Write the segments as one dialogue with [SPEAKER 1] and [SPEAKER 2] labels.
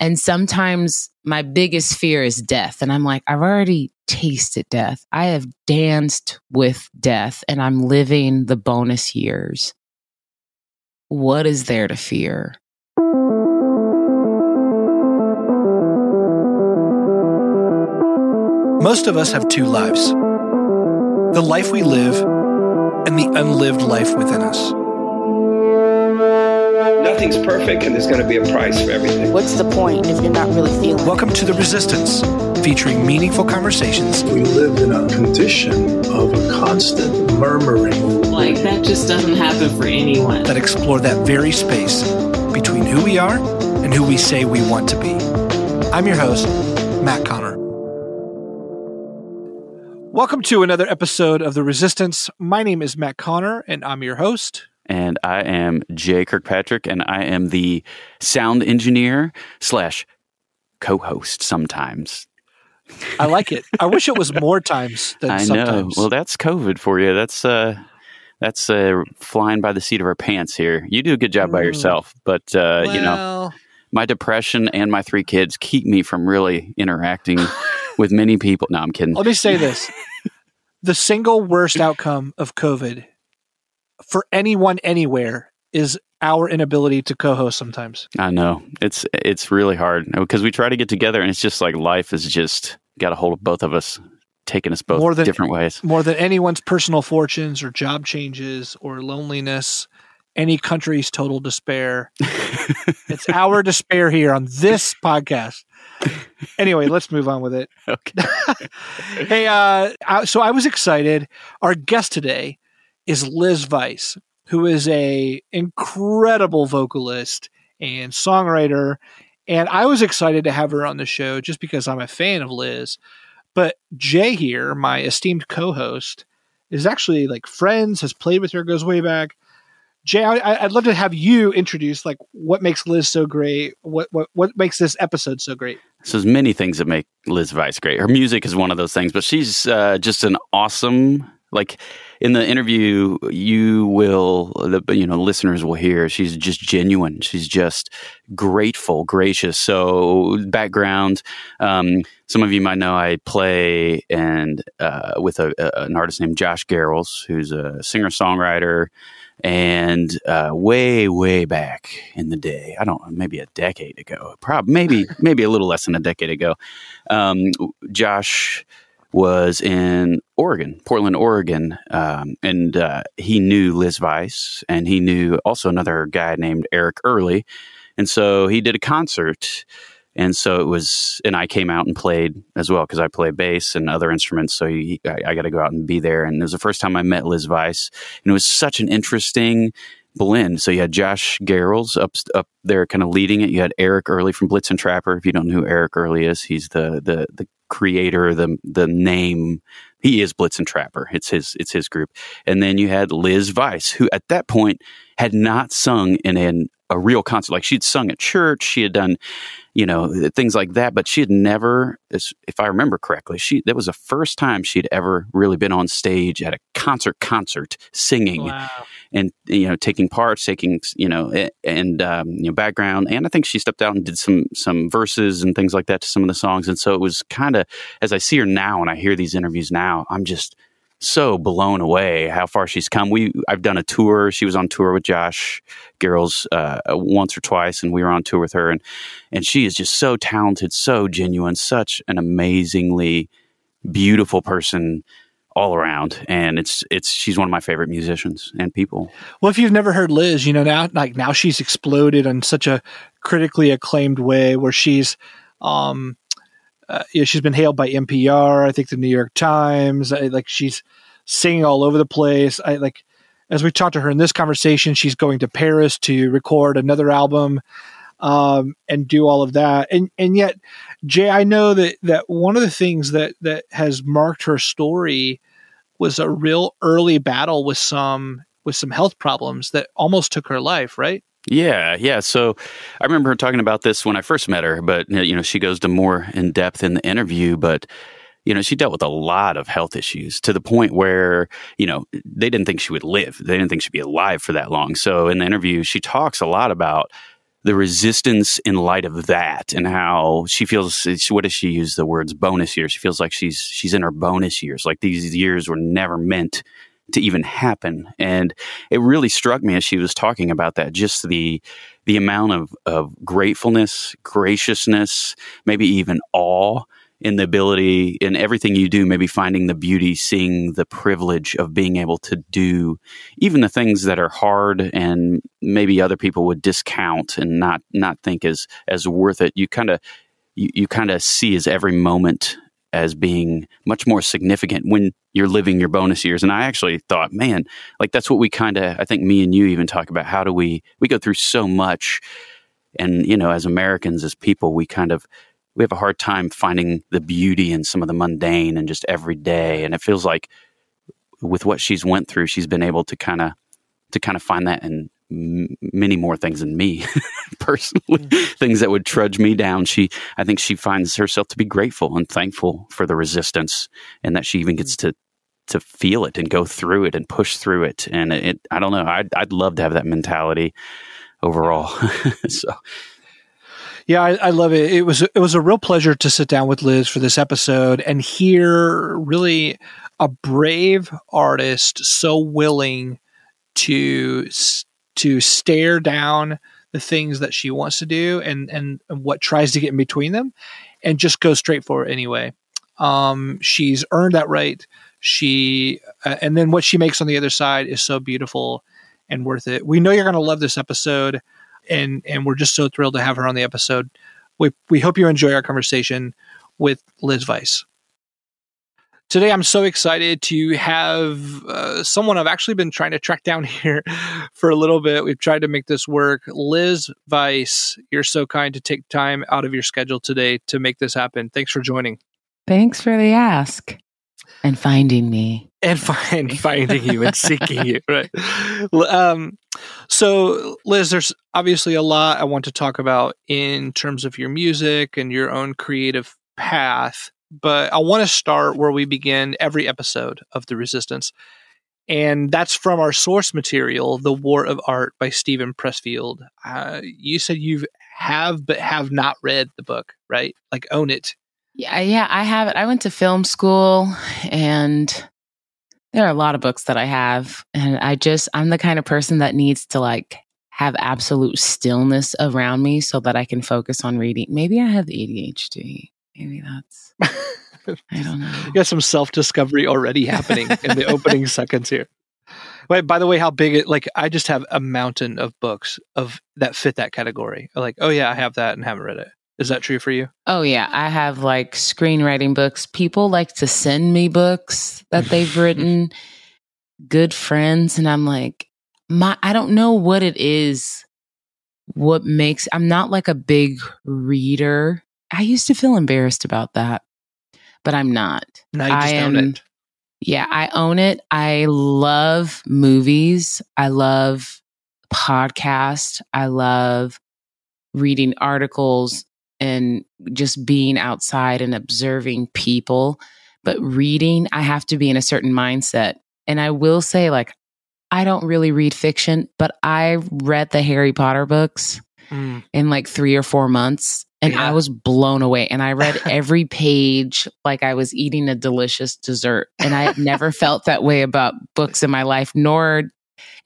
[SPEAKER 1] And sometimes my biggest fear is death. And I'm like, I've already tasted death. I have danced with death and I'm living the bonus years. What is there to fear?
[SPEAKER 2] Most of us have two lives the life we live and the unlived life within us.
[SPEAKER 3] Nothing's perfect, and there's going to be a price for everything.
[SPEAKER 4] What's the point if you're not really feeling
[SPEAKER 2] Welcome to The Resistance, featuring meaningful conversations.
[SPEAKER 5] We live in a condition of a constant murmuring.
[SPEAKER 6] Like, that just doesn't happen for anyone.
[SPEAKER 2] That explore that very space between who we are and who we say we want to be. I'm your host, Matt Connor. Welcome to another episode of The Resistance. My name is Matt Connor, and I'm your host.
[SPEAKER 7] And I am Jay Kirkpatrick, and I am the sound engineer slash co-host sometimes.
[SPEAKER 2] I like it. I wish it was more times than
[SPEAKER 7] I
[SPEAKER 2] sometimes.
[SPEAKER 7] know. Well, that's COVID for you. That's uh, that's uh, flying by the seat of our pants here. You do a good job by
[SPEAKER 2] Mm.
[SPEAKER 7] yourself, but uh, you know, my depression and my three kids keep me from really interacting with many people. No, I'm kidding.
[SPEAKER 2] let me say this. the single worst outcome of COVID for anyone anywhere is our inability to co-host sometimes.
[SPEAKER 7] I know it's it's really hard because we try to get together, and it's just like life has just got a hold of both of us, taking us both
[SPEAKER 2] More than-
[SPEAKER 7] different ways.
[SPEAKER 2] More than anyone's personal fortunes or job changes or loneliness, any country's total despair. it's our despair here on this podcast. Anyway, let's move on with it.
[SPEAKER 7] Okay.
[SPEAKER 2] hey, uh, I- so I was excited. Our guest today is Liz Vice, who is a incredible vocalist and songwriter, and I was excited to have her on the show just because I'm a fan of Liz. But Jay here, my esteemed co-host, is actually like friends, has played with her, goes way back. Jay, I, I'd love to have you introduce like what makes Liz so great, what what what makes this episode so great.
[SPEAKER 7] So there's many things that make Liz Vice great. Her music is one of those things, but she's uh, just an awesome. Like in the interview, you will, the you know, listeners will hear she's just genuine. She's just grateful, gracious. So background, um, some of you might know I play and uh, with a, a, an artist named Josh Garrels, who's a singer songwriter. And uh, way, way back in the day, I don't know, maybe a decade ago, probably maybe maybe a little less than a decade ago, um, Josh was in Oregon, Portland, Oregon, um, and uh, he knew Liz Vice, and he knew also another guy named Eric Earley, and so he did a concert. And so it was, and I came out and played as well because I play bass and other instruments. So he, I, I got to go out and be there. And it was the first time I met Liz Vice, and it was such an interesting blend. So you had Josh Garrels up up there, kind of leading it. You had Eric Earley from Blitzen Trapper. If you don't know who Eric Earley is, he's the the the creator, the the name. He is Blitzen Trapper. It's his it's his group. And then you had Liz Vice, who at that point had not sung in an, a real concert. Like she'd sung at church, she had done, you know, things like that, but she had never, if I remember correctly, she that was the first time she'd ever really been on stage at a concert concert singing and you know taking parts taking you know and um, you know background. And i think she stepped out and did some some verses and things like that to some of the songs. And so it was kind of as i see her now and i hear these interviews now i'm just so blown away how far she's come. We i've done a tour. She was on tour with josh garrels uh, once or twice and we were on tour with her. And and she is just so talented so genuine such an amazingly beautiful person all around. And it's it's she's one of my favorite musicians and people.
[SPEAKER 2] Well, if you've never heard Liz, you know now like now she's exploded in such a critically acclaimed way where she's um uh, she's been hailed by NPR, I think the New York Times, I, like she's singing all over the place. I like as we talked to her in this conversation, she's going to Paris to record another album um, and do all of that. And and yet, Jay, I know that that one of the things that that has marked her story was a real early battle with some with some health problems that almost took her life. Right?
[SPEAKER 7] Yeah, yeah. So I remember her talking about this when I first met her, but you know, she goes to more in depth in the interview, but you know, she dealt with a lot of health issues to the point where, you know, they didn't think she would live. They didn't think she'd be alive for that long. So in the interview, she talks a lot about the resistance in light of that and how she feels what does she use the words bonus years she feels like she's she's in her bonus years like these years were never meant to even happen and it really struck me as she was talking about that just the the amount of of gratefulness graciousness maybe even awe in the ability in everything you do, maybe finding the beauty, seeing the privilege of being able to do even the things that are hard and maybe other people would discount and not not think as as worth it. You kind of you, you kind of see as every moment as being much more significant when you're living your bonus years. And I actually thought, man, like that's what we kind of I think me and you even talk about. How do we we go through so much and you know as Americans as people we kind of we have a hard time finding the beauty in some of the mundane and just everyday. And it feels like with what she's went through, she's been able to kind of to kind of find that in m- many more things than me personally, mm-hmm. things that would trudge me down. She, I think, she finds herself to be grateful and thankful for the resistance, and that she even gets mm. to to feel it and go through it and push through it. And it, I don't know, I'd I'd love to have that mentality overall. so
[SPEAKER 2] yeah, I, I, love it. It was it was a real pleasure to sit down with Liz for this episode and hear really a brave artist so willing to to stare down the things that she wants to do and and, what tries to get in between them, and just go straight for it anyway. Um, she's earned that right. She uh, and then what she makes on the other side is so beautiful and worth it. We know you're going to love this episode and and we're just so thrilled to have her on the episode. We we hope you enjoy our conversation with Liz Vice. Today, I'm so excited to have uh, someone I've actually been trying to track down here for a little bit. We've tried to make this work. Liz Vice, you're so kind to take time out of your schedule today to make this happen. Thanks for joining.
[SPEAKER 1] Thanks for the ask and finding me
[SPEAKER 2] and find finding you and seeking you right? Um so liz there's obviously a lot i want to talk about in terms of your music and your own creative path but i want to start where we begin every episode of the resistance and that's from our source material the war of art by steven pressfield. Uh, you said you have but have not read the book right? Like own it.
[SPEAKER 1] Yeah, yeah, I have it. I went to film school and there are a lot of books that I have and I just I'm the kind of person that needs to like have absolute stillness around me so that I can focus on reading. Maybe I have ADHD. Maybe that's I don't know.
[SPEAKER 2] You got some self-discovery already happening in the opening seconds here. Wait, by the way, how big it like I just have a mountain of books of that fit that category. Like, oh yeah, I have that and haven't read it. Is that true for you?
[SPEAKER 1] Oh, yeah. I have like screenwriting books. People like to send me books that they've written, good friends. And I'm like, my, I don't know what it is, what makes, I'm not like a big reader. I used to feel embarrassed about that, but I'm not.
[SPEAKER 2] Now you just I am, it.
[SPEAKER 1] Yeah, I own it. I love movies. I love podcast. I love reading articles and just being outside and observing people. But reading, I have to be in a certain mindset. And I will say, like, I don't really read fiction, but I read the Harry Potter books mm. in like three or four months. And yeah. I was blown away. And I read every page like I was eating a delicious dessert. And I had never felt that way about books in my life, nor,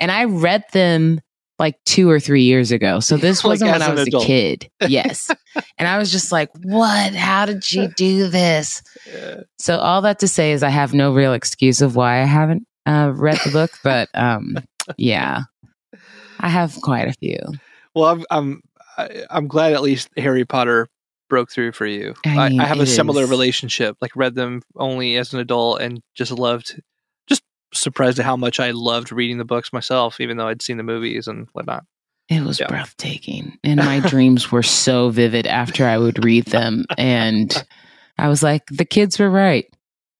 [SPEAKER 1] and I read them like two or three years ago. So this wasn't like when I was adult. a kid. Yes. and I was just like, what? How did she do this? Yeah. So all that to say is I have no real excuse of why I haven't uh, read the book, but um, yeah, I have quite a few.
[SPEAKER 2] Well, I'm, I'm, I'm glad at least Harry Potter broke through for you. I, mean, I, I have a similar is. relationship, like read them only as an adult and just loved surprised at how much I loved reading the books myself, even though I'd seen the movies and whatnot.
[SPEAKER 1] It was yeah. breathtaking. And my dreams were so vivid after I would read them. And I was like, the kids were right.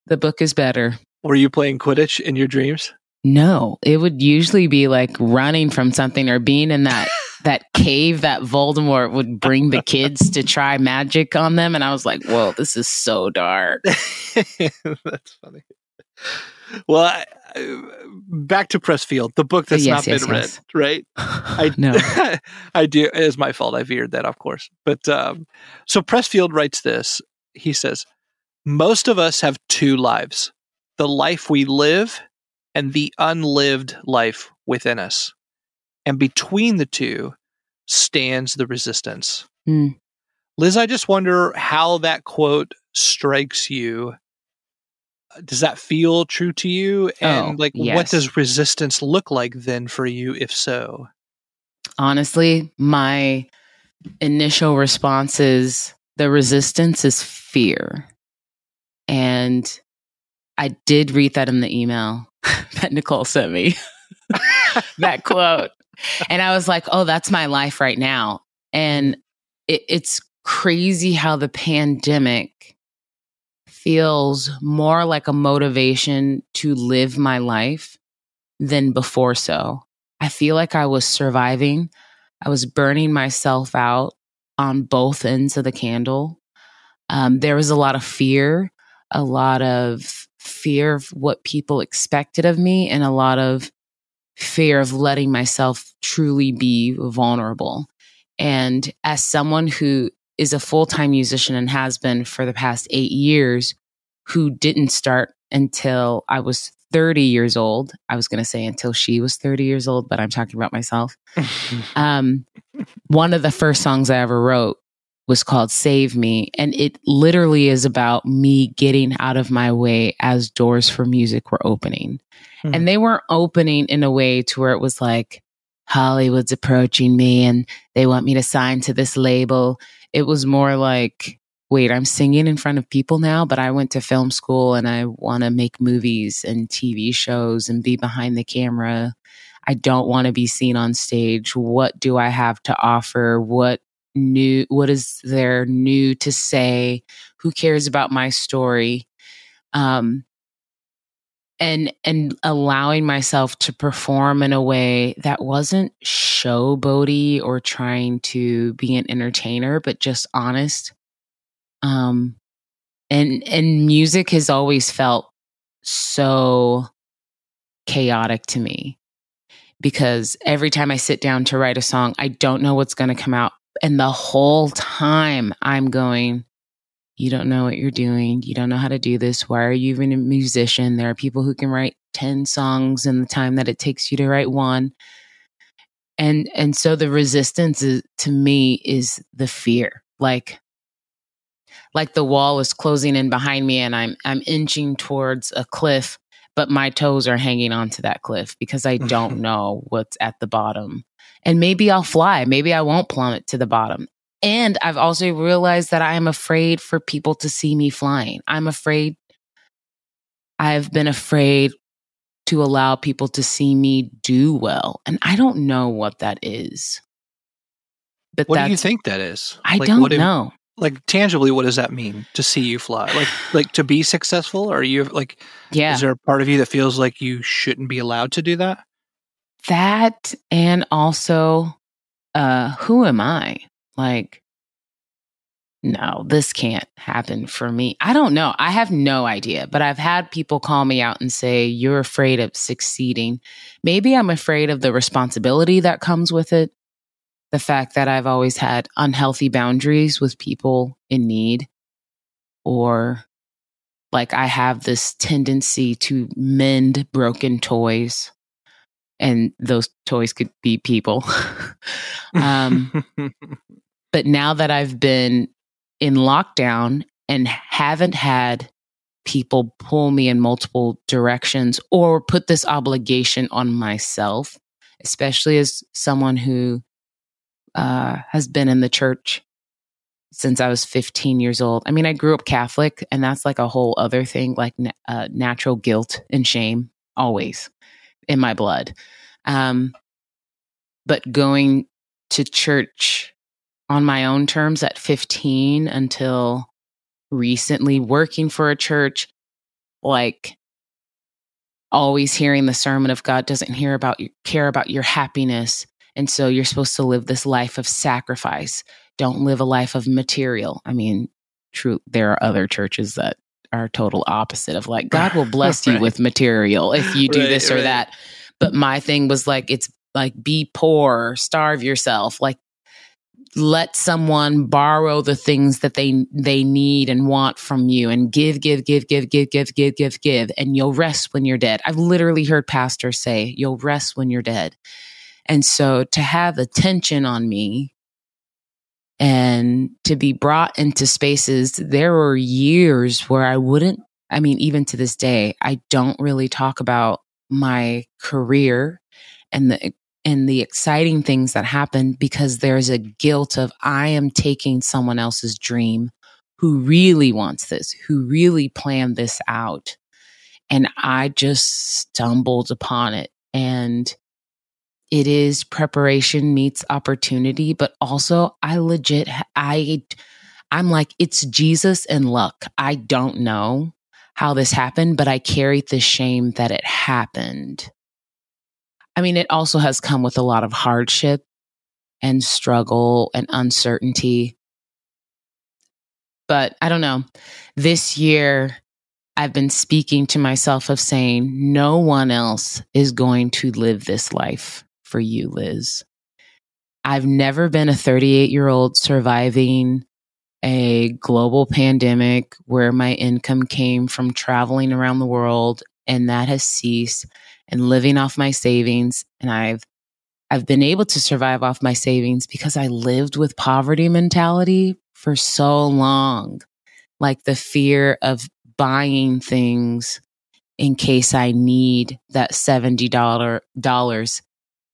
[SPEAKER 1] The book is better.
[SPEAKER 2] Were you playing Quidditch in your dreams?
[SPEAKER 1] No, it would usually be like running from something or being in that that cave that Voldemort would bring the kids to try magic on them and I was like, "Whoa, this is so dark."
[SPEAKER 2] That's funny. Well, I, back to Pressfield, the book that's
[SPEAKER 1] Yes,
[SPEAKER 2] not
[SPEAKER 1] yes,
[SPEAKER 2] been
[SPEAKER 1] yes.
[SPEAKER 2] read, right? I
[SPEAKER 1] no.
[SPEAKER 2] I do. It is my fault. I veered that, of course. But um, so Pressfield writes this. He says, "Most of us have two lives: the life we live, and the unlived life within us. And between the two stands the resistance."
[SPEAKER 1] Hmm.
[SPEAKER 2] Liz, I just wonder how that quote strikes you. Does that feel true to you? And
[SPEAKER 1] Oh,
[SPEAKER 2] like, what does resistance look like then for you, if so?
[SPEAKER 1] honestly, my initial response is the resistance is fear. And I did read that in the email that Nicole sent me, that quote. And I was like, oh, that's my life right now. And it, it's crazy how the pandemic feels more like a motivation to live my life than before so. I feel like I was surviving. I was burning myself out on both ends of the candle. Um, there was a lot of fear, a lot of fear of what people expected of me, and a lot of fear of letting myself truly be vulnerable. And as someone who is a full time musician and has been for the past eight years, who didn't start until I was 30 years old. I was going to say until she was 30 years old, but I'm talking about myself. Um, one of the first songs I ever wrote was called Save Me. And it literally is about me getting out of my way as doors for music were opening.
[SPEAKER 2] Hmm.
[SPEAKER 1] And they weren't opening in a way to where it was like, Hollywood's approaching me and they want me to sign to this label. It was more like, wait, I'm singing in front of people now, but I went to film school and I want to make movies and TV shows and be behind the camera. I don't want to be seen on stage. What do I have to offer? What new what is there new to say? Who cares about my story? Um and and allowing myself to perform in a way that wasn't showboaty or trying to be an entertainer, but just honest. Um and and music has always felt so chaotic to me because every time i sit down to write a song i don't know what's going to come out. And the whole time i'm going you don't know what you're doing. You don't know how to do this. Why are you even a musician? There are people who can write 10 songs in the time that it takes you to write one. And and so the resistance is, to me is the fear. Like like the wall is closing in behind me and I'm I'm inching towards a cliff, but my toes are hanging onto that cliff because I don't know what's at the bottom. And maybe I'll fly, maybe I won't plummet to the bottom. And I've also realized that I am afraid for people to see me flying. I'm afraid I've been afraid to allow people to see me do well. And I don't know what that is. But
[SPEAKER 2] What do you think that is?
[SPEAKER 1] I
[SPEAKER 2] Like,
[SPEAKER 1] don't
[SPEAKER 2] what do-
[SPEAKER 1] know.
[SPEAKER 2] like tangibly, what does that mean to see you fly? Like, like to be successful? Are you like?
[SPEAKER 1] Yeah.
[SPEAKER 2] Is there a part of you that feels like you shouldn't be allowed to do that?
[SPEAKER 1] that and also uh who am i like no this can't happen for me. I don't know. I have no idea but i've had people call me out and say you're afraid of succeeding. Maybe i'm afraid of the responsibility that comes with it the fact that i've always had unhealthy boundaries with people in need or like i have this tendency to mend broken toys and those toys could be people. um, but now that I've been in lockdown and haven't had people pull me in multiple directions or put this obligation on myself, especially as someone who uh, has been in the church since I was 15 years old. I mean, I grew up Catholic, and that's like a whole other thing, like uh, natural guilt and shame always in my blood. Um, but going to church on my own terms at 15 until recently working for a church, like always hearing the sermon of God doesn't hear about your, care about your happiness. And so you're supposed to live this life of sacrifice. Don't live a life of material. I mean, true, there are other churches that are total opposite of like God will bless you with material if you do
[SPEAKER 2] Right,
[SPEAKER 1] this or
[SPEAKER 2] right.
[SPEAKER 1] that. But my thing was like it's like be poor, starve yourself, like let someone borrow the things that they they need and want from you and give give give give give give give give give and you'll rest when you're dead. I've literally heard pastors say you'll rest when you're dead. And so to have attention on me and to be brought into spaces, there were years where I wouldn't, I mean, even to this day, I don't really talk about my career and the and the exciting things that happen because there's a guilt of I am taking someone else's dream who really wants this, who really planned this out. And I just stumbled upon it. And it is preparation meets opportunity, but also I legit, I, I'm like, it's Jesus and luck. I don't know how this happened, but I carried the shame that it happened. I mean, it also has come with a lot of hardship and struggle and uncertainty. But I don't know. This year, I've been speaking to myself of saying, no one else is going to live this life for you, Liz. I've never been a 38 year old surviving a global pandemic where my income came from traveling around the world and that has ceased and living off my savings and I've I've been able to survive off my savings because I lived with poverty mentality for so long. Like the fear of buying things in case I need that $70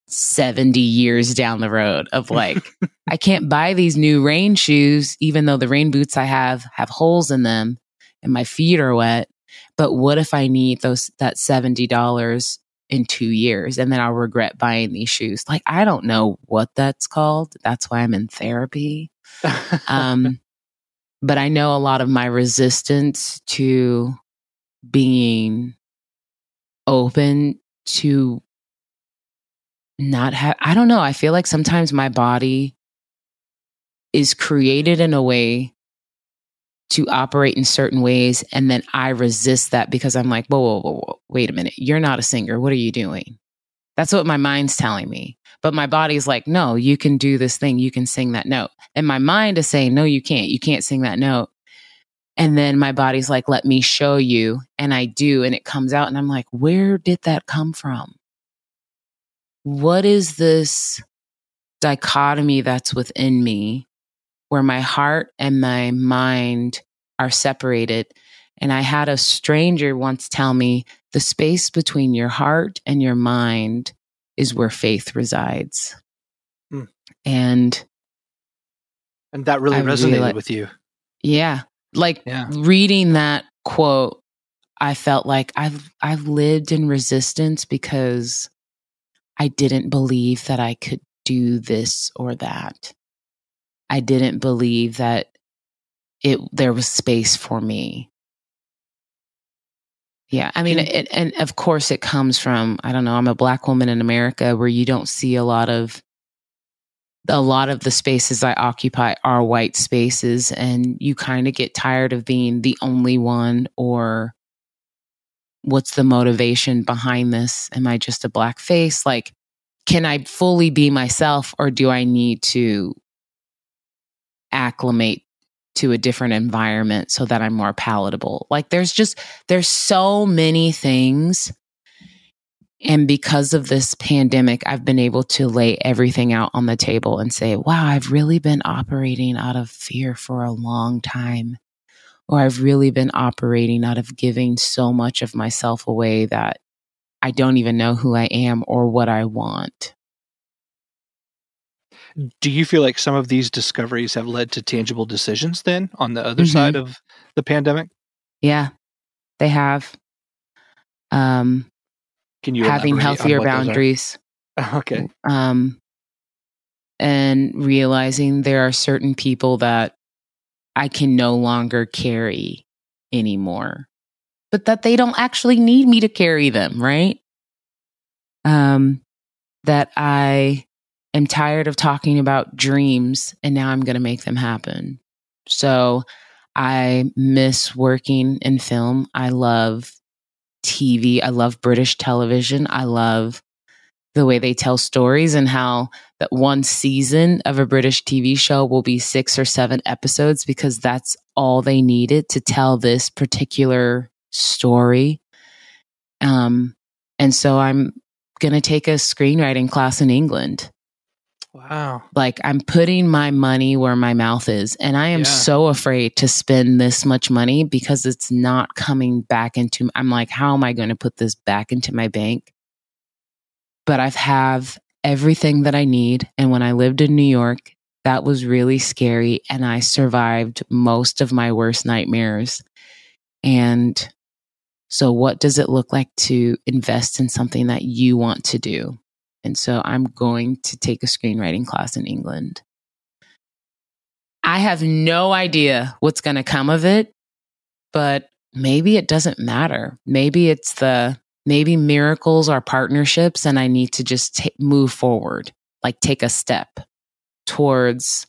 [SPEAKER 1] 70 years down the road of like I can't buy these new rain shoes even though the rain boots I have have holes in them and my feet are wet but what if I need those that $70 in 2 years and then I'll regret buying these shoes. Like I don't know what that's called. That's why I'm in therapy. Um but I know a lot of my resistance to being open to not have I don't know. I feel like sometimes my body is created in a way to operate in certain ways and then I resist that because I'm like, whoa, whoa, whoa, whoa, wait a minute. You're not a singer. What are you doing? That's what my mind's telling me. But my body's like, no, you can do this thing. You can sing that note. And my mind is saying, no, you can't. You can't sing that note. And then my body's like, let me show you. And I do. And it comes out. And I'm like, where did that come from? What is this dichotomy that's within me where my heart and my mind are separated? And I had a stranger once tell me the space between your heart and your mind is where faith resides.
[SPEAKER 2] Hmm.
[SPEAKER 1] And
[SPEAKER 2] and that really
[SPEAKER 1] I
[SPEAKER 2] resonated
[SPEAKER 1] reali-
[SPEAKER 2] with you.
[SPEAKER 1] yeah, like
[SPEAKER 2] Yeah.
[SPEAKER 1] reading that quote, I felt like I've I've lived in resistance because I didn't believe that I could do this or that. I didn't believe that it there was space for me. Yeah, I mean,
[SPEAKER 2] Can-
[SPEAKER 1] it, and of course, it comes from I don't know. I'm a black woman in America where you don't see a lot of a lot of the spaces I occupy are white spaces, and you kind of get tired of being the only one or what's the motivation behind this? Am I just a black face? Like, can I fully be myself or do I need to acclimate to a different environment so that I'm more palatable? Like, there's just, there's so many things. And because of this pandemic, I've been able to lay everything out on the table and say, wow, I've really been operating out of fear for a long time or I've really been operating out of giving so much of myself away that I don't even know who I am or what I want.
[SPEAKER 2] Do you feel like some of these discoveries have led to tangible decisions then on the other
[SPEAKER 1] Mhm.
[SPEAKER 2] side of the pandemic?
[SPEAKER 1] Yeah, they have. Um,
[SPEAKER 2] Can you
[SPEAKER 1] having healthier
[SPEAKER 2] what those are?
[SPEAKER 1] boundaries.
[SPEAKER 2] Okay.
[SPEAKER 1] Um, and realizing there are certain people that I can no longer carry anymore, but that they don't actually need me to carry them, right? Um, that I am tired of talking about dreams and now I'm going to make them happen. So I miss working in film. I love TV. I love British television. I love the way they tell stories and how that one season of a British TV show will be six or seven episodes because that's all they needed to tell this particular story. Um, and so I'm going to take a screenwriting class in England.
[SPEAKER 2] Wow.
[SPEAKER 1] Like I'm putting my money where my mouth is. And I am
[SPEAKER 2] Yeah.
[SPEAKER 1] so afraid to spend this much money because it's not coming back into I'm like, how am I going to put this back into my bank? But I've have everything that I need. And when I lived in New York, that was really scary. And I survived most of my worst nightmares. And so what does it look like to invest in something that you want to do? And so I'm going to take a screenwriting class in England. I have no idea what's going to come of it, but maybe it doesn't matter. Maybe it's the, maybe miracles are partnerships and I need to just ta- move forward, like take a step towards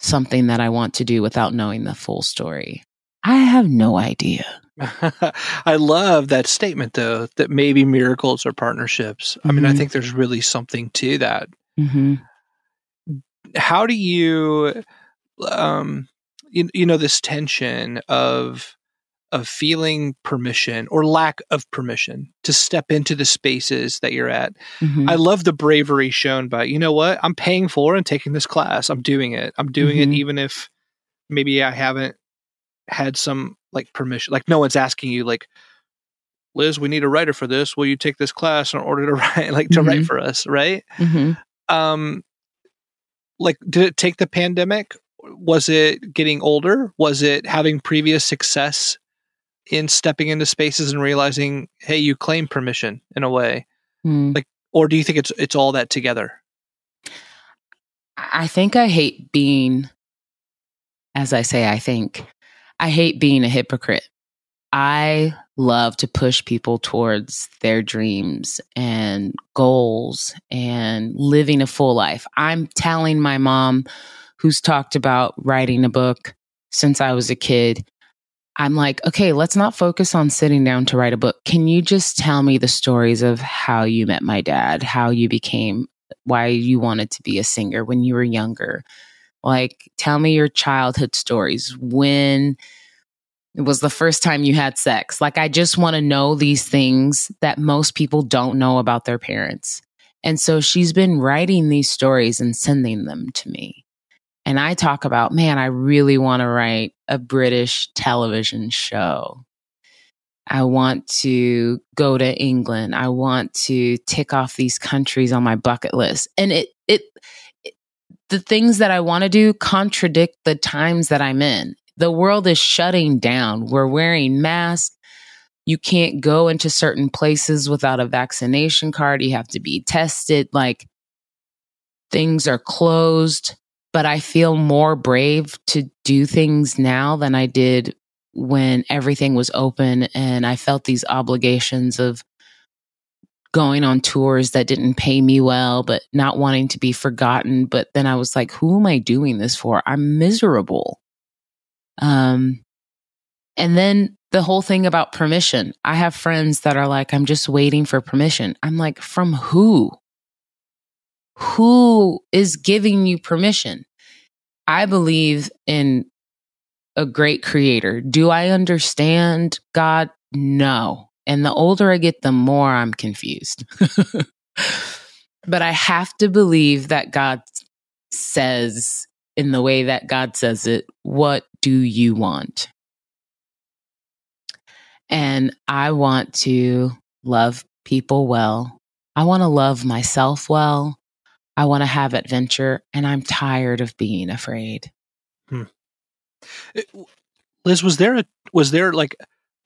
[SPEAKER 1] something that I want to do without knowing the full story. I have no idea.
[SPEAKER 2] I love that statement though that maybe miracles are partnerships. I mean, I
[SPEAKER 1] Mhm.
[SPEAKER 2] think there's really something to that.
[SPEAKER 1] hmm
[SPEAKER 2] How do you um you, you know this tension of of feeling permission or lack of permission to step into the spaces that you're at.
[SPEAKER 1] hmm
[SPEAKER 2] I love the bravery shown by, you know what? I'm paying for and taking this class. I'm doing it. I'm doing it even if maybe I haven't had some like permission. Like no one's asking you like Liz, we need a writer for this. Will you take this class in order to write like to write
[SPEAKER 1] Mhm.
[SPEAKER 2] for us, right?
[SPEAKER 1] hmm
[SPEAKER 2] Um like did it take the pandemic? Was it getting older? Was it having previous success in stepping into spaces and realizing, hey, you claim permission in a way?
[SPEAKER 1] Mm.
[SPEAKER 2] Like or do you think it's it's all that together?
[SPEAKER 1] I think I hate being, as I say, I think I hate being a hypocrite. I love to push people towards their dreams and goals and living a full life. I'm telling my mom, who's talked about writing a book since I was a kid, I'm like, okay, let's not focus on sitting down to write a book. Can you just tell me the stories of how you met my dad, how you became why you wanted to be a singer when you were younger. Like, tell me your childhood stories. When it was the first time you had sex. Like, I just want to know these things that most people don't know about their parents. And so she's been writing these stories and sending them to me. And I talk about, man, I really want to write a British television show. I want to go to England. I want to tick off these countries on my bucket list. And it, it, the things that I want to do contradict the times that I'm in. The world is shutting down. We're wearing masks. You can't go into certain places without a vaccination card. You have to be tested. Like things are closed, but I feel more brave to do things now than I did when everything was open and I felt these obligations of going on tours that didn't pay me well, but not wanting to be forgotten. But then I was like, who am I doing this for? I'm miserable. Um, and then the whole thing about permission. I have friends that are like, I'm just waiting for permission. I'm like, from who? Who is giving you permission? I believe in a great creator. Do I understand God? No. And the older I get, the more I'm confused. but I have to believe that God says, in the way that God says it, what do you want? And I want to love people well. I want to love myself well. I want to have adventure, and I'm tired of being afraid. Hmm.
[SPEAKER 2] Liz, was there a was there like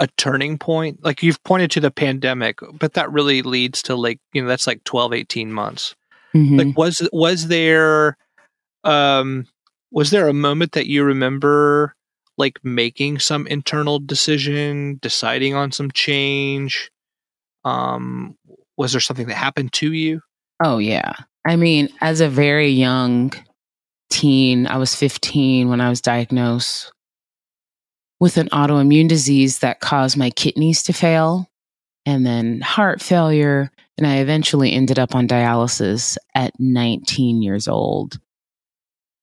[SPEAKER 2] a turning point? Like you've pointed to the pandemic, but that really leads to like, you know, that's like 12, 18 months.
[SPEAKER 1] Mhm.
[SPEAKER 2] Like was was there um was there a moment that you remember like making some internal decision, deciding on some change? Um was there something that happened to you?
[SPEAKER 1] Oh, yeah. I mean, as a very young teen, I was 15 when I was diagnosed with an autoimmune disease that caused my kidneys to fail and then heart failure. And I eventually ended up on dialysis at 19 years old.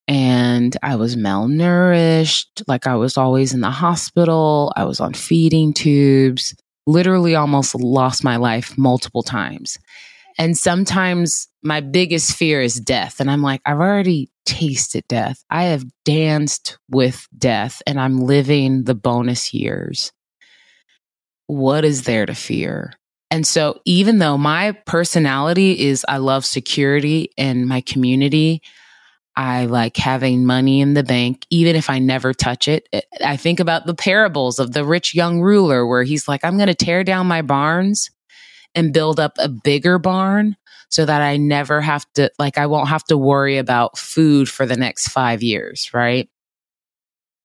[SPEAKER 1] And I was malnourished, like I was always in the hospital. I was on feeding tubes, literally almost lost my life multiple times. And sometimes my biggest fear is death. And I'm like, I've already tasted death. I have danced with death and I'm living the bonus years. What is there to fear? And so, even though my personality is I love security and my community, I like having money in the bank, even if I never touch it. I think about the parables of the rich young ruler where he's like, I'm going to tear down my barns and build up a bigger barn so that I never have to, like, I won't have to worry about food for the next five years, right?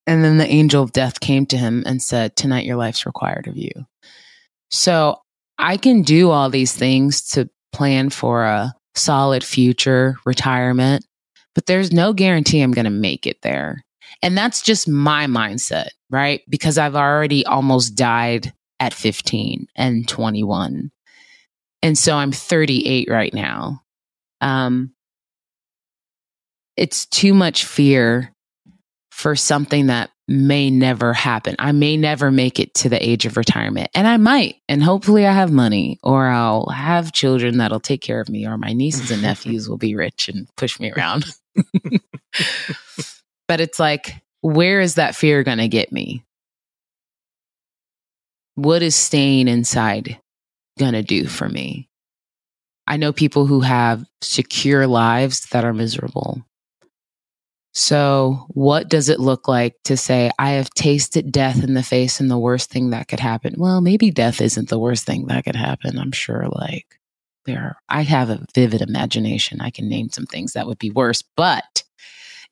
[SPEAKER 1] And then the angel of death came to him and said, Tonight your life's required of you. So I can do all these things to plan for a solid future retirement, but there's no guarantee I'm going to make it there. And that's just my mindset, right? Because I've already almost died at 15 and 21. And so I'm 38 right now. Um, it's too much fear for something that may never happen. I may never make it to the age of retirement, and I might. And hopefully, I have money, or I'll have children that'll take care of me, or my nieces and nephews will be rich and push me around. but it's like, where is that fear going to get me? What is staying inside going to do for me? I know people who have secure lives that are miserable. So, what does it look like to say, I have tasted death in the face and the worst thing that could happen? Well, maybe death isn't the worst thing that could happen. I'm sure, like, there are, I have a vivid imagination. I can name some things that would be worse. But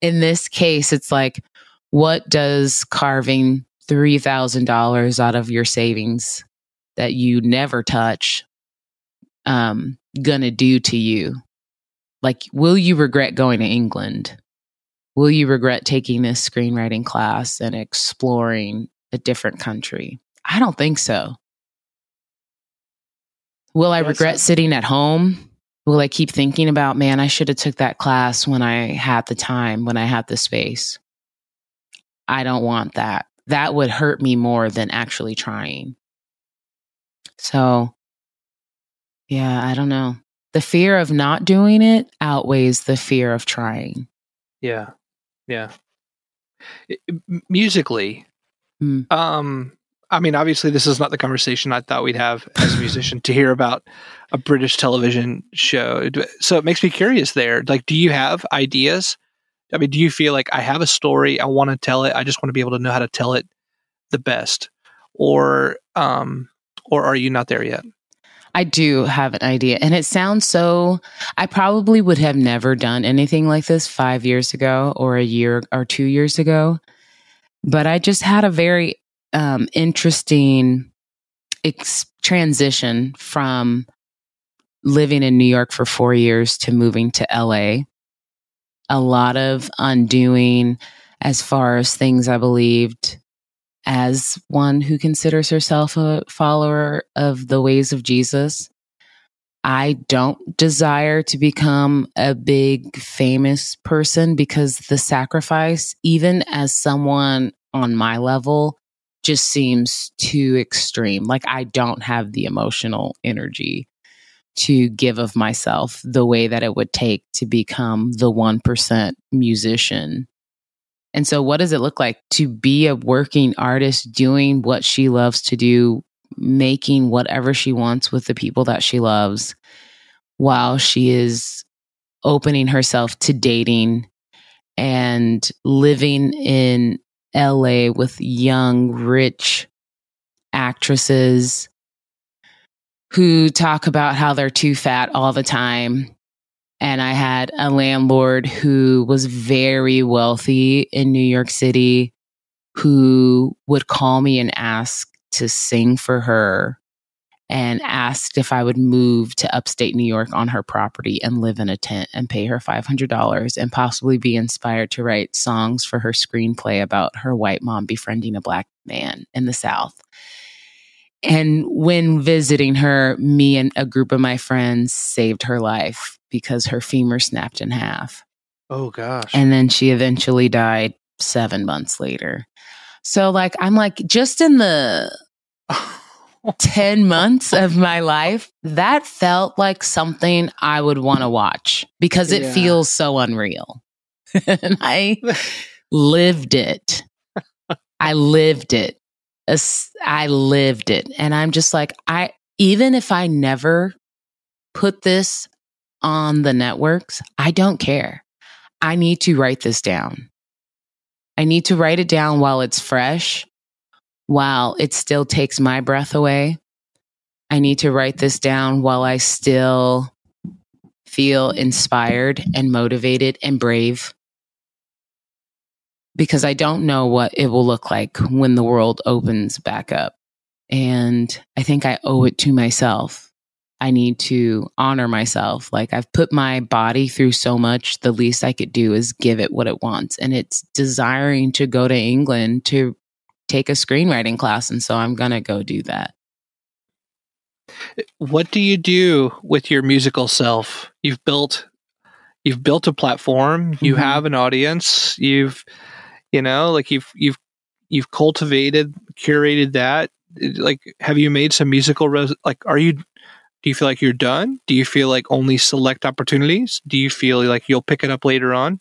[SPEAKER 1] in this case, it's like, what does carving $3,000 out of your savings that you never touch um, gonna do to you? Like, will you regret going to England? Will you regret taking this screenwriting class and exploring a different country? I don't think so. Will I regret sitting at home? Will I keep thinking about, man, I should have took that class when I had the time, when I had the space? I don't want that. That would hurt me more than actually trying. So, yeah, I don't know. The fear of not doing it outweighs the fear of trying.
[SPEAKER 2] Yeah. Yeah. It, musically, mm. um, I mean, obviously, this is not the conversation I thought we'd have as a musician to hear about a British television show. So it makes me curious there. Like, do you have ideas? I mean, do you feel like I have a story, I want to tell it, I just want to be able to know how to tell it the best, or um, or are you not there yet?
[SPEAKER 1] I do have an idea. And it sounds so, I probably would have never done anything like this five years ago or a year or two years ago. But I just had a very um, interesting ex- transition from living in New York for four years to moving to LA. A lot of undoing as far as things I believed as one who considers herself a follower of the ways of Jesus. I don't desire to become a big famous person because the sacrifice, even as someone on my level, just seems too extreme. Like I don't have the emotional energy to give of myself the way that it would take to become the 1% musician and so, what does it look like to be a working artist doing what she loves to do, making whatever she wants with the people that she loves while she is opening herself to dating and living in LA with young, rich actresses who talk about how they're too fat all the time and I had a landlord who was very wealthy in New York City who would call me and ask to sing for her and asked if I would move to upstate New York on her property and live in a tent and pay her $500 and possibly be inspired to write songs for her screenplay about her white mom befriending a black man in the South. And when visiting her, me and a group of my friends saved her life because her femur snapped in half.
[SPEAKER 2] Oh gosh.
[SPEAKER 1] And then she eventually died seven months later. So, like, I'm like, just in the 10 months of my life, that felt like something I would want to watch because it
[SPEAKER 2] Yeah.
[SPEAKER 1] feels so unreal. and I lived it. I lived it. I lived it. And I'm just like, I, even if I never put this on the networks, I don't care. I need to write this down. I need to write it down while it's fresh while it still takes my breath away. I need to write this down while I still feel inspired and motivated and brave. Because I don't know what it will look like when the world opens back up. And I think I owe it to myself. I need to honor myself. Like I've put my body through so much, the least I could do is give it what it wants. And it's desiring to go to England to take a screenwriting class. And so I'm going to go do that.
[SPEAKER 2] what do you do with your musical self? You've built you've built a platform, you
[SPEAKER 1] Mhm.
[SPEAKER 2] have an audience, you've you know, like you've you've you've cultivated, curated that. Like have you made some musical res- like are you do you feel like you're done? Do you feel like only select opportunities? Do you feel like you'll pick it up later on?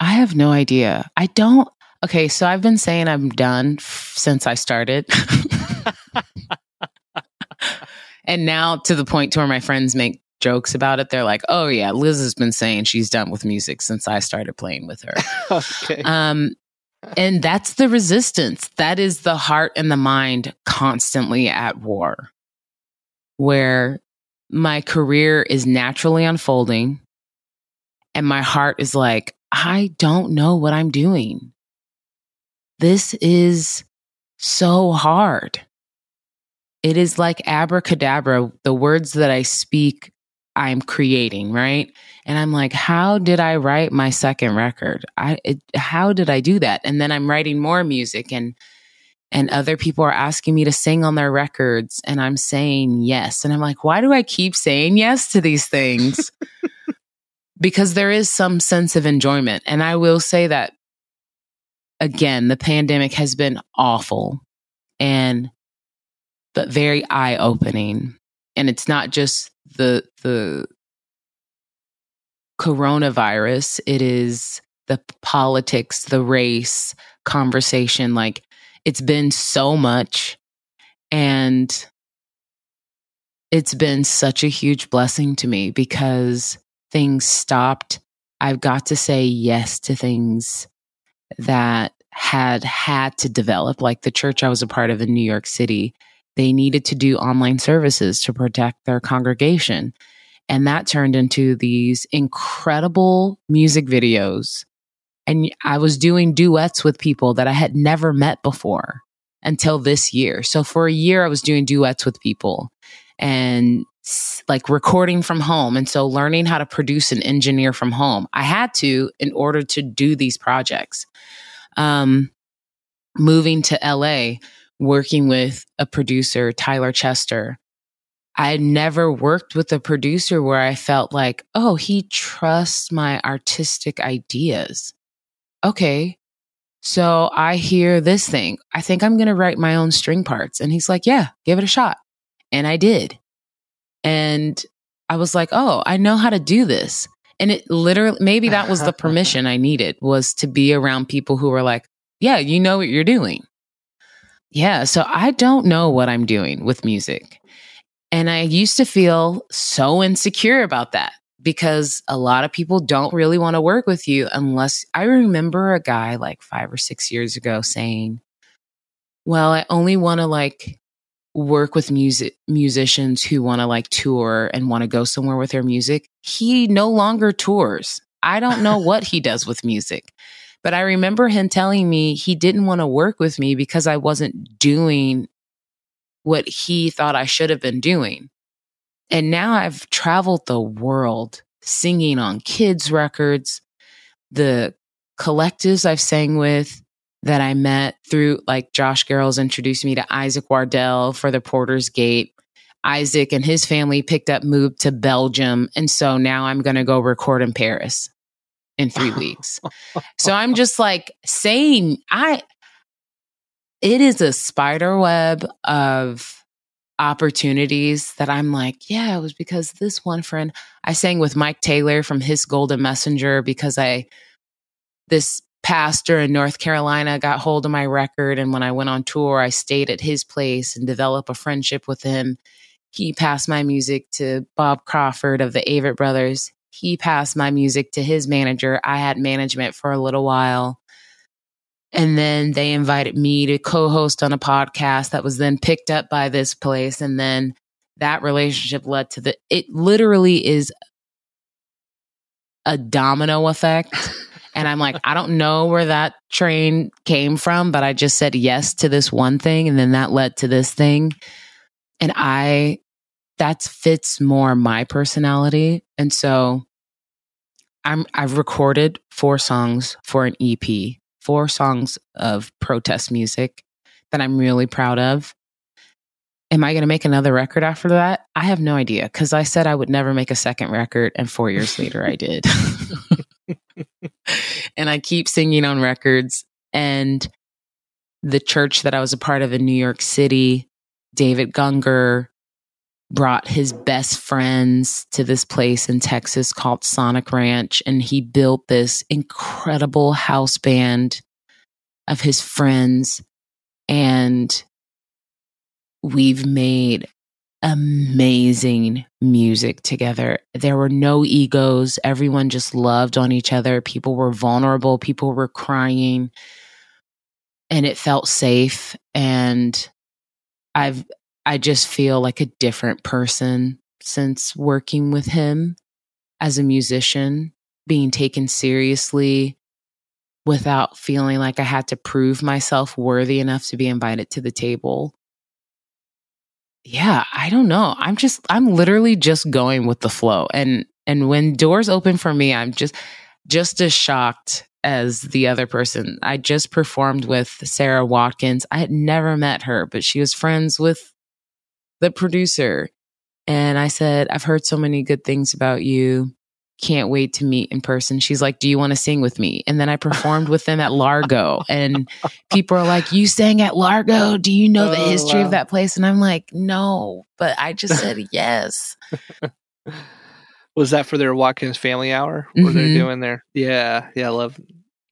[SPEAKER 1] I have no idea. I don't. Okay, so I've been saying I'm done f- since I started. and now to the point to where my friends make jokes about it. They're like, oh, yeah, Liz has been saying she's done with music since I started playing with her.
[SPEAKER 2] okay.
[SPEAKER 1] Um, and that's the resistance. That is the heart and the mind constantly at war, where my career is naturally unfolding. And my heart is like, I don't know what I'm doing. This is so hard. It is like abracadabra. The words that I speak, I'm creating, right? And I'm like, how did I write my second record? I it, how did I do that? And then I'm writing more music and and other people are asking me to sing on their records and I'm saying yes. And I'm like, why do I keep saying yes to these things? because there is some sense of enjoyment. And I will say that again, the pandemic has been awful and but very eye-opening. And it's not just the the coronavirus, it is the politics, the race conversation. Like it's been so much. And it's been such a huge blessing to me because things stopped. I've got to say yes to things that had had to develop, like the church I was a part of in New York City. They needed to do online services to protect their congregation. And that turned into these incredible music videos. And I was doing duets with people that I had never met before until this year. So for a year, I was doing duets with people and like recording from home. And so learning how to produce and engineer from home. I had to in order to do these projects. Um, moving to LA, working with a producer, Tyler Chester. I had never worked with a producer where I felt like, oh, he trusts my artistic ideas. Okay. So I hear this thing. I think I'm going to write my own string parts. And he's like, yeah, give it a shot. And I did. And I was like, oh, I know how to do this. And it literally, maybe that was the permission I needed was to be around people who were like, yeah, you know what you're doing. Yeah. So I don't know what I'm doing with music. And I used to feel so insecure about that because a lot of people don't really want to work with you unless I remember a guy like five or six years ago saying, well, I only want to like work with music musicians who want to like tour and want to go somewhere with their music. He no longer tours. I don't know what he does with music. But I remember him telling me he didn't want to work with me because I wasn't doing what he thought I should have been doing. And now I've traveled the world singing on kids' records, the collectives I've sang with that I met through, like Josh Garrels introduced me to Isaac Wardell for the Porter's Gate. Isaac and his family picked up, moved to Belgium. And so now I'm going to go record in Paris in three weeks. so I'm just like saying, I, it is a spider web of opportunities that I'm like, yeah, it was because this one friend I sang with Mike Taylor from Hiss Golden Messenger because I this pastor in North Carolina got hold of my record and when I went on tour I stayed at his place and developed a friendship with him. He passed my music to Bob Crawford of the Avett Brothers. He passed my music to his manager. I had management for a little while. And then they invited me to co host on a podcast that was then picked up by this place. And then that relationship led to the, it literally is a domino effect. And I'm like, I don't know where that train came from, but I just said yes to this one thing. And then that led to this thing. And I, that fits more my personality. And so I'm, I've recorded four songs for an EP four songs of protest music that I'm really proud of. Am I going to make another record after that? I have no idea because I said I would never make a second record, and four years later, I did. and I keep singing on records. And the church that I was a part of in New York City, David Gungor, brought his best friends to this place in Texas called Sonic Ranch. And he built this incredible house band of his friends. And we've made amazing music together. There were no egos. Everyone just loved on each other. People were vulnerable. People were crying. And it felt safe. And I've I just feel like a different person since working with him as a musician, being taken seriously without feeling like I had to prove myself worthy enough to be invited to the table. Yeah, I don't know. I'm just I'm literally just going with the flow. And and when doors open for me, I'm just just as shocked as the other person. I just performed with Sara Watkins. I had never met her, but she was friends with the producer. And I said, I've heard so many good things about you. Can't wait to meet in person. She's like, Do you want to sing with me? And then I performed with them at Largo. And people are like, You sang at Largo? Do you know the oh, history of that place? And I'm like, No, but I just said yes.
[SPEAKER 2] Was that for their Watkins family hour? What mm-hmm. they're doing there? Yeah. Yeah. I love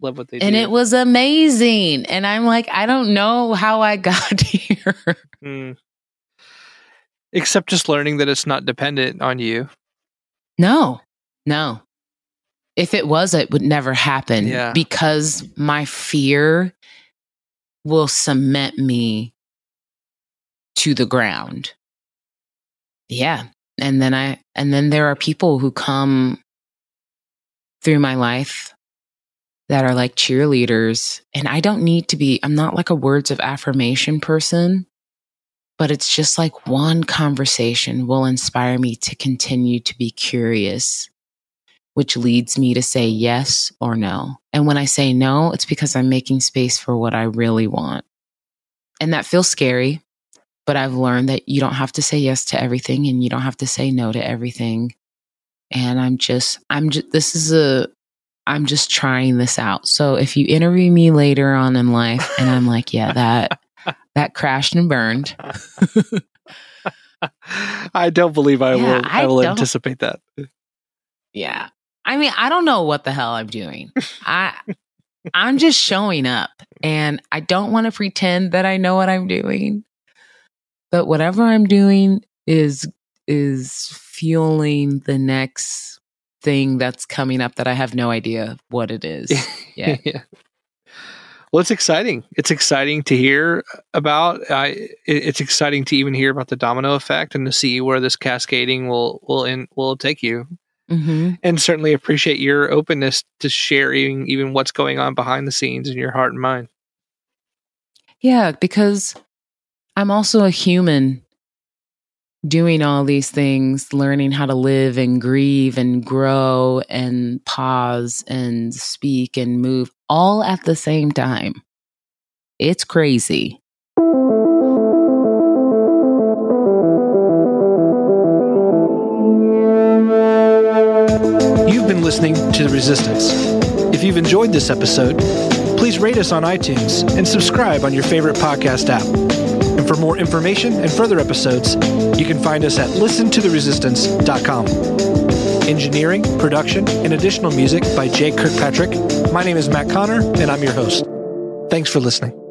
[SPEAKER 2] love what they do.
[SPEAKER 1] and
[SPEAKER 2] do.
[SPEAKER 1] it was amazing. And I'm like, I don't know how I got here. Mm.
[SPEAKER 2] Except just learning that it's not dependent on you.
[SPEAKER 1] No, no. If it was, it would never happen yeah. because my fear will cement me to the ground. Yeah. And then I, and then there are people who come through my life that are like cheerleaders. And I don't need to be, I'm not like a words of affirmation person but it's just like one conversation will inspire me to continue to be curious, which leads me to say yes or no. And when I say no, it's because I'm making space for what I really want. And that feels scary, but I've learned that you don't have to say yes to everything and you don't have to say no to everything. And I'm just, I'm just, this is a, I'm just trying this out. So if you interview me later on in life and I'm like, yeah, that that crashed and burned.
[SPEAKER 2] I don't believe I yeah, will. I, I will anticipate that.
[SPEAKER 1] Yeah, I mean, I don't know what the hell I'm doing. I I'm just showing up, and I don't want to pretend that I know what I'm doing. But whatever I'm doing is is fueling the next thing that's coming up that I have no idea what it is. Yeah.
[SPEAKER 2] Well, it's exciting. It's exciting to hear about. I, it's exciting to even hear about the domino effect and to see where this cascading will will in, will take you. Mm-hmm. And certainly appreciate your openness to sharing even what's going on behind the scenes in your heart and mind.
[SPEAKER 1] Yeah, because I'm also a human doing all these things, learning how to live and grieve and grow and pause and speak and move all at the same time. It's crazy.
[SPEAKER 2] You've been listening to The Resistance. If you've enjoyed this episode, please rate us on iTunes and subscribe on your favorite podcast app. And for more information and further episodes, you can find us at listentotheresistance.com. Engineering, production, and additional music by Jake Kirkpatrick. My name is Matt Connor, and I'm your host. Thanks for listening.